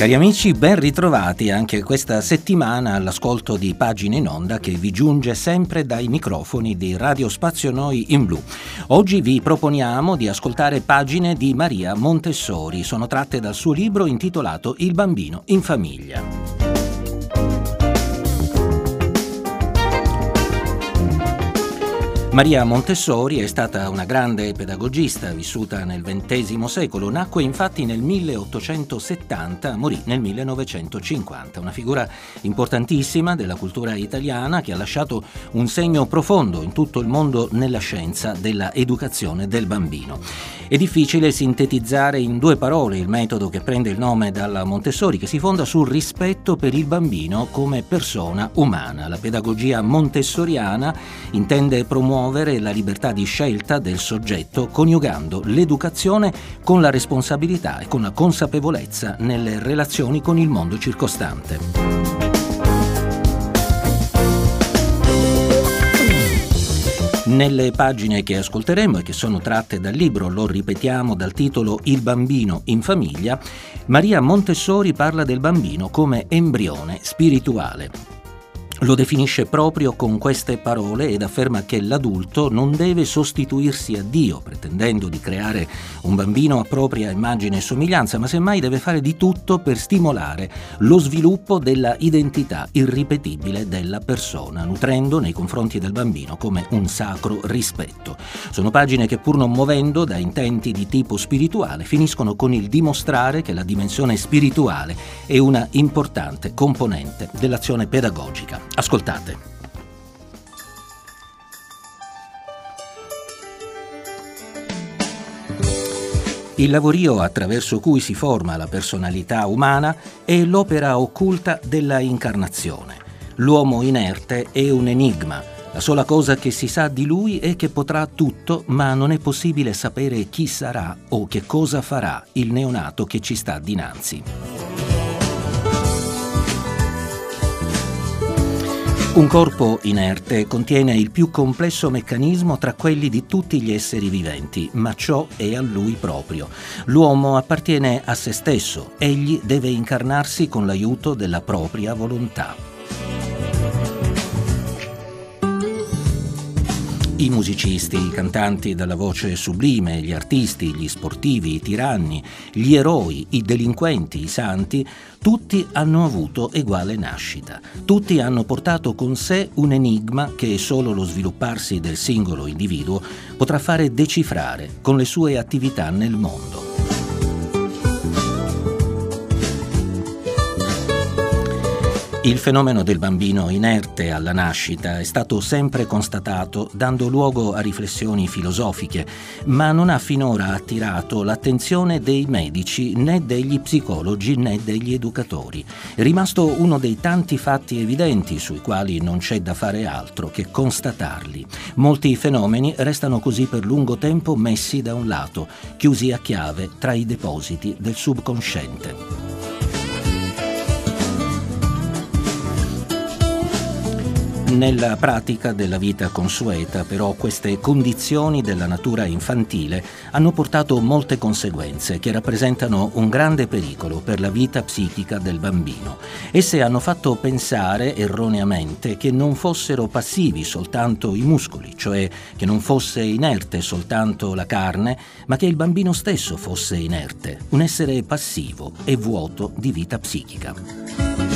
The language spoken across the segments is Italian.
Cari amici, ben ritrovati anche questa settimana all'ascolto di Pagine in Onda che vi giunge sempre dai microfoni di Radio Spazio Noi in Blu. Oggi vi proponiamo di ascoltare pagine di Maria Montessori, sono tratte dal suo libro intitolato Il bambino in famiglia. Maria Montessori è stata una grande pedagogista vissuta nel XX secolo, nacque infatti nel 1870, morì nel 1950, una figura importantissima della cultura italiana che ha lasciato un segno profondo in tutto il mondo nella scienza della educazione del bambino. È difficile sintetizzare in due parole il metodo che prende il nome dalla Montessori, che si fonda sul rispetto per il bambino come persona umana. La pedagogia montessoriana intende promuovere la libertà di scelta del soggetto coniugando l'educazione con la responsabilità e con la consapevolezza nelle relazioni con il mondo circostante. Nelle pagine che ascolteremo e che sono tratte dal libro, lo ripetiamo dal titolo Il bambino in famiglia, Maria Montessori parla del bambino come embrione spirituale. Lo definisce proprio con queste parole ed afferma che l'adulto non deve sostituirsi a Dio, pretendendo di creare un bambino a propria immagine e somiglianza, ma semmai deve fare di tutto per stimolare lo sviluppo della identità irripetibile della persona, nutrendo nei confronti del bambino come un sacro rispetto. Sono pagine che pur non muovendo da intenti di tipo spirituale finiscono con il dimostrare che la dimensione spirituale è una importante componente dell'azione pedagogica. Ascoltate. Il lavorio attraverso cui si forma la personalità umana è l'opera occulta della incarnazione. L'uomo inerte è un enigma. La sola cosa che si sa di lui è che potrà tutto, ma non è possibile sapere chi sarà o che cosa farà il neonato che ci sta dinanzi. Un corpo inerte contiene il più complesso meccanismo tra quelli di tutti gli esseri viventi, ma ciò è a lui proprio. L'uomo appartiene a se stesso, egli deve incarnarsi con l'aiuto della propria volontà. I musicisti, i cantanti dalla voce sublime, gli artisti, gli sportivi, i tiranni, gli eroi, i delinquenti, i santi, tutti hanno avuto eguale nascita. Tutti hanno portato con sé un enigma che solo lo svilupparsi del singolo individuo potrà fare decifrare con le sue attività nel mondo. Il fenomeno del bambino inerte alla nascita è stato sempre constatato dando luogo a riflessioni filosofiche, ma non ha finora attirato l'attenzione dei medici né degli psicologi né degli educatori. È rimasto uno dei tanti fatti evidenti sui quali non c'è da fare altro che constatarli. Molti fenomeni restano così per lungo tempo messi da un lato, chiusi a chiave tra i depositi del subconsciente. Nella pratica della vita consueta, però, queste condizioni della natura infantile hanno portato molte conseguenze che rappresentano un grande pericolo per la vita psichica del bambino. Esse hanno fatto pensare erroneamente che non fossero passivi soltanto i muscoli, cioè che non fosse inerte soltanto la carne, ma che il bambino stesso fosse inerte, un essere passivo e vuoto di vita psichica.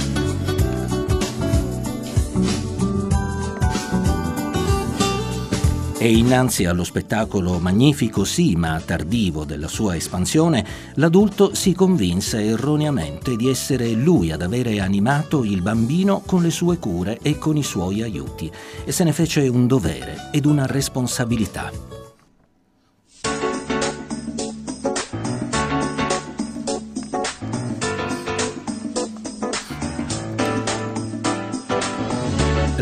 E innanzi allo spettacolo magnifico sì ma tardivo della sua espansione, l'adulto si convinse erroneamente di essere lui ad avere animato il bambino con le sue cure e con i suoi aiuti e se ne fece un dovere ed una responsabilità.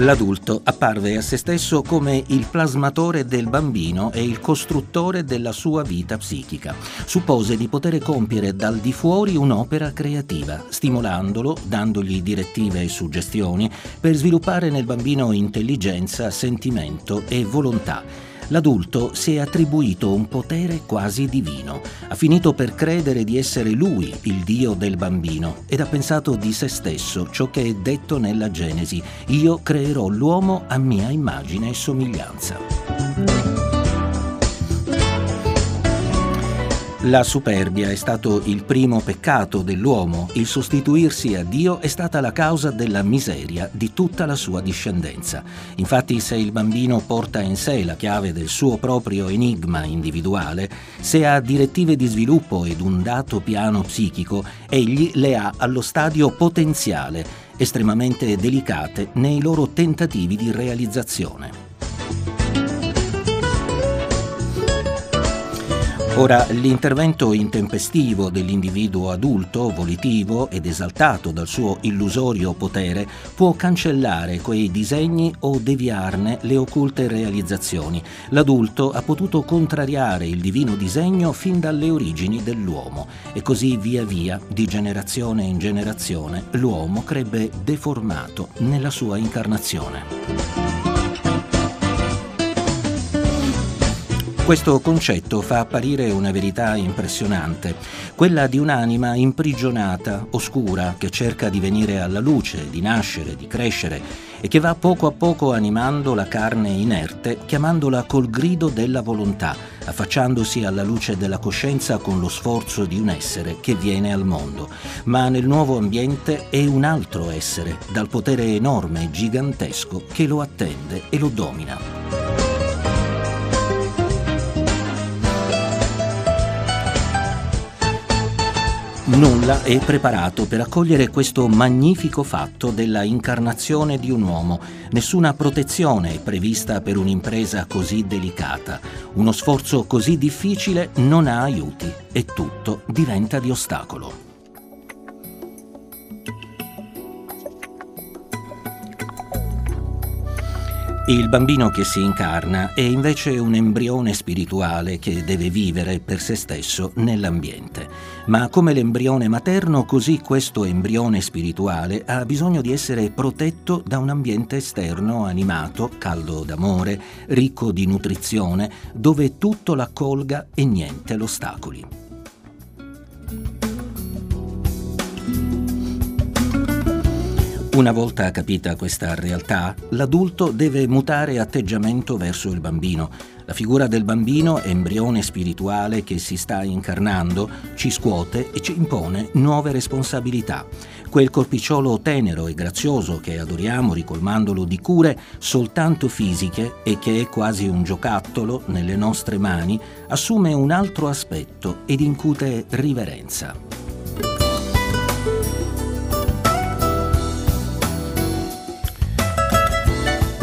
L'adulto apparve a se stesso come il plasmatore del bambino e il costruttore della sua vita psichica. Suppose di poter compiere dal di fuori un'opera creativa, stimolandolo, dandogli direttive e suggestioni per sviluppare nel bambino intelligenza, sentimento e volontà l'adulto si è attribuito un potere quasi divino, ha finito per credere di essere lui il Dio del bambino ed ha pensato di se stesso ciò che è detto nella Genesi, io creerò l'uomo a mia immagine e somiglianza. La superbia è stato il primo peccato dell'uomo, il sostituirsi a Dio è stata la causa della miseria di tutta la sua discendenza. Infatti se il bambino porta in sé la chiave del suo proprio enigma individuale, se ha direttive di sviluppo ed un dato piano psichico, egli le ha allo stadio potenziale, estremamente delicate nei loro tentativi di realizzazione. Ora, l'intervento intempestivo dell'individuo adulto, volitivo ed esaltato dal suo illusorio potere, può cancellare quei disegni o deviarne le occulte realizzazioni. L'adulto ha potuto contrariare il divino disegno fin dalle origini dell'uomo e così via via, di generazione in generazione, l'uomo crebbe deformato nella sua incarnazione. Questo concetto fa apparire una verità impressionante, quella di un'anima imprigionata, oscura, che cerca di venire alla luce, di nascere, di crescere e che va poco a poco animando la carne inerte, chiamandola col grido della volontà, affacciandosi alla luce della coscienza con lo sforzo di un essere che viene al mondo. Ma nel nuovo ambiente è un altro essere, dal potere enorme, gigantesco, che lo attende e lo domina. Nulla è preparato per accogliere questo magnifico fatto della incarnazione di un uomo. Nessuna protezione è prevista per un'impresa così delicata. Uno sforzo così difficile non ha aiuti e tutto diventa di ostacolo. Il bambino che si incarna è invece un embrione spirituale che deve vivere per se stesso nell'ambiente. Ma come l'embrione materno, così questo embrione spirituale ha bisogno di essere protetto da un ambiente esterno animato, caldo d'amore, ricco di nutrizione, dove tutto l'accolga e niente l'ostacoli. Una volta capita questa realtà, l'adulto deve mutare atteggiamento verso il bambino. La figura del bambino, embrione spirituale che si sta incarnando, ci scuote e ci impone nuove responsabilità. Quel corpicciolo tenero e grazioso che adoriamo ricolmandolo di cure soltanto fisiche e che è quasi un giocattolo nelle nostre mani, assume un altro aspetto ed incute riverenza.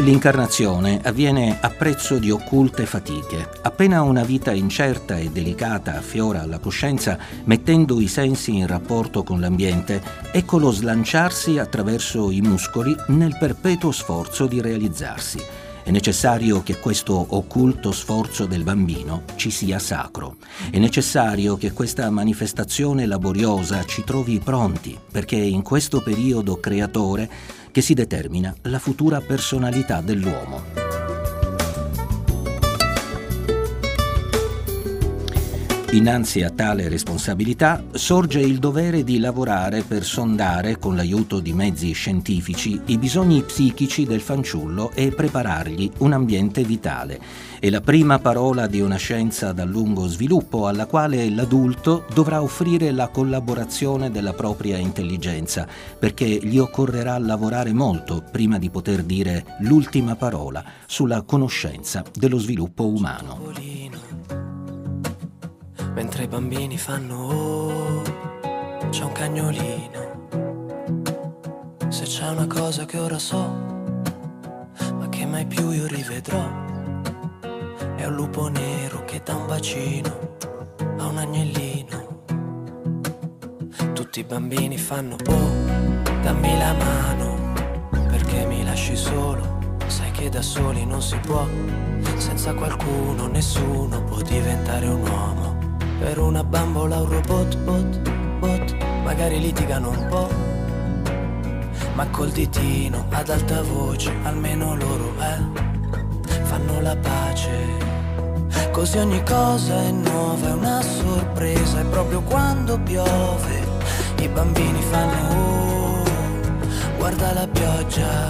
L'incarnazione avviene a prezzo di occulte fatiche. Appena una vita incerta e delicata affiora alla coscienza, mettendo i sensi in rapporto con l'ambiente, eccolo slanciarsi attraverso i muscoli nel perpetuo sforzo di realizzarsi. È necessario che questo occulto sforzo del bambino ci sia sacro. È necessario che questa manifestazione laboriosa ci trovi pronti, perché in questo periodo creatore che si determina la futura personalità dell'uomo. Innanzi a tale responsabilità sorge il dovere di lavorare per sondare, con l'aiuto di mezzi scientifici, i bisogni psichici del fanciullo e preparargli un ambiente vitale. È la prima parola di una scienza dal lungo sviluppo alla quale l'adulto dovrà offrire la collaborazione della propria intelligenza, perché gli occorrerà lavorare molto prima di poter dire l'ultima parola sulla conoscenza dello sviluppo umano mentre i bambini fanno oh, c'è un cagnolino. Se c'è una cosa che ora so, ma che mai più io rivedrò, è un lupo nero che dà un bacino a un agnellino. Tutti i bambini fanno oh, dammi la mano, perché mi lasci solo da soli non si può, senza qualcuno nessuno può diventare un uomo. Per una bambola un robot, bot, bot, magari litigano un po', ma col ditino ad alta voce, almeno loro eh, fanno la pace. Così ogni cosa è nuova, è una sorpresa, e proprio quando piove i bambini fanno oh, guarda la pioggia.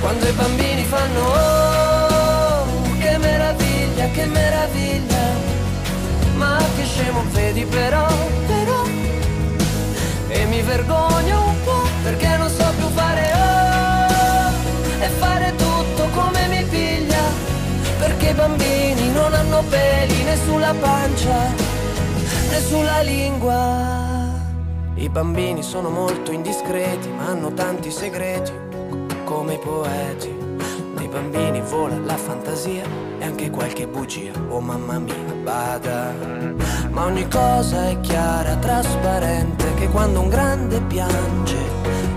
Quando i bambini fanno oh, che meraviglia, che meraviglia, ma che scemo vedi però, però, e mi vergogno un po' perché non so più fare oh, e fare tutto come mi piglia, perché i bambini non hanno peli né sulla pancia né sulla lingua. I bambini sono molto indiscreti, ma hanno tanti segreti come i poeti. Bambini vola la fantasia e anche qualche bugia. Oh mamma mia, bada. Ma ogni cosa è chiara, trasparente, che quando un grande piange,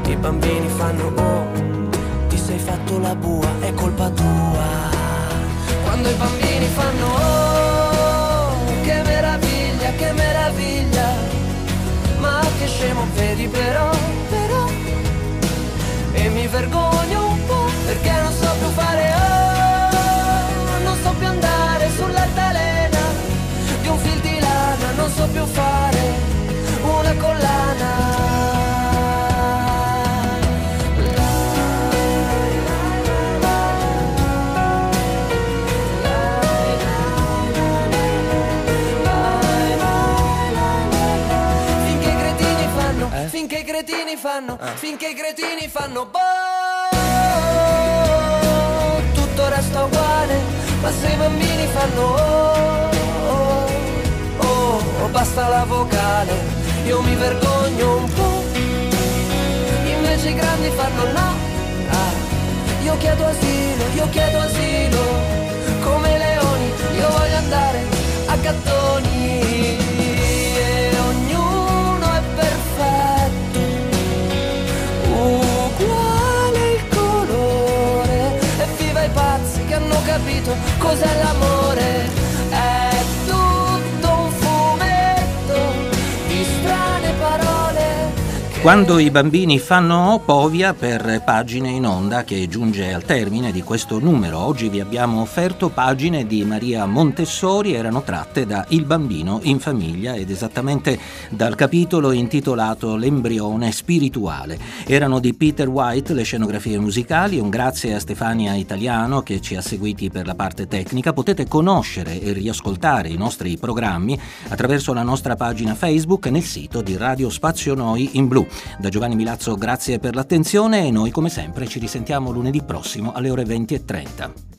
i bambini fanno oh, ti sei fatto la bua, è colpa tua. Quando i bambini fanno oh, che meraviglia, che meraviglia, ma che scemo vedi però, però, e mi vergogno perché non so più fare oh, non so più andare sull'altalena di un fil di lana, non so più fare una collana. Finché i cretini fanno, eh? finché i cretini fanno, eh. Boh resta uguale, ma se i bambini fanno oh, oh, oh, oh, basta la vocale, io mi vergogno un po', invece i grandi fanno no, ah, io chiedo asilo, io chiedo asilo, come leoni, io voglio andare a gattoni. Quando i bambini fanno Povia per pagine in onda che giunge al termine di questo numero. Oggi vi abbiamo offerto pagine di Maria Montessori, erano tratte da Il bambino in famiglia ed esattamente dal capitolo intitolato L'embrione spirituale. Erano di Peter White le scenografie musicali, un grazie a Stefania Italiano che ci ha seguiti per la parte tecnica. Potete conoscere e riascoltare i nostri programmi attraverso la nostra pagina Facebook nel sito di Radio Spazio Noi in Blu. Da Giovanni Milazzo grazie per l'attenzione e noi come sempre ci risentiamo lunedì prossimo alle ore 20.30.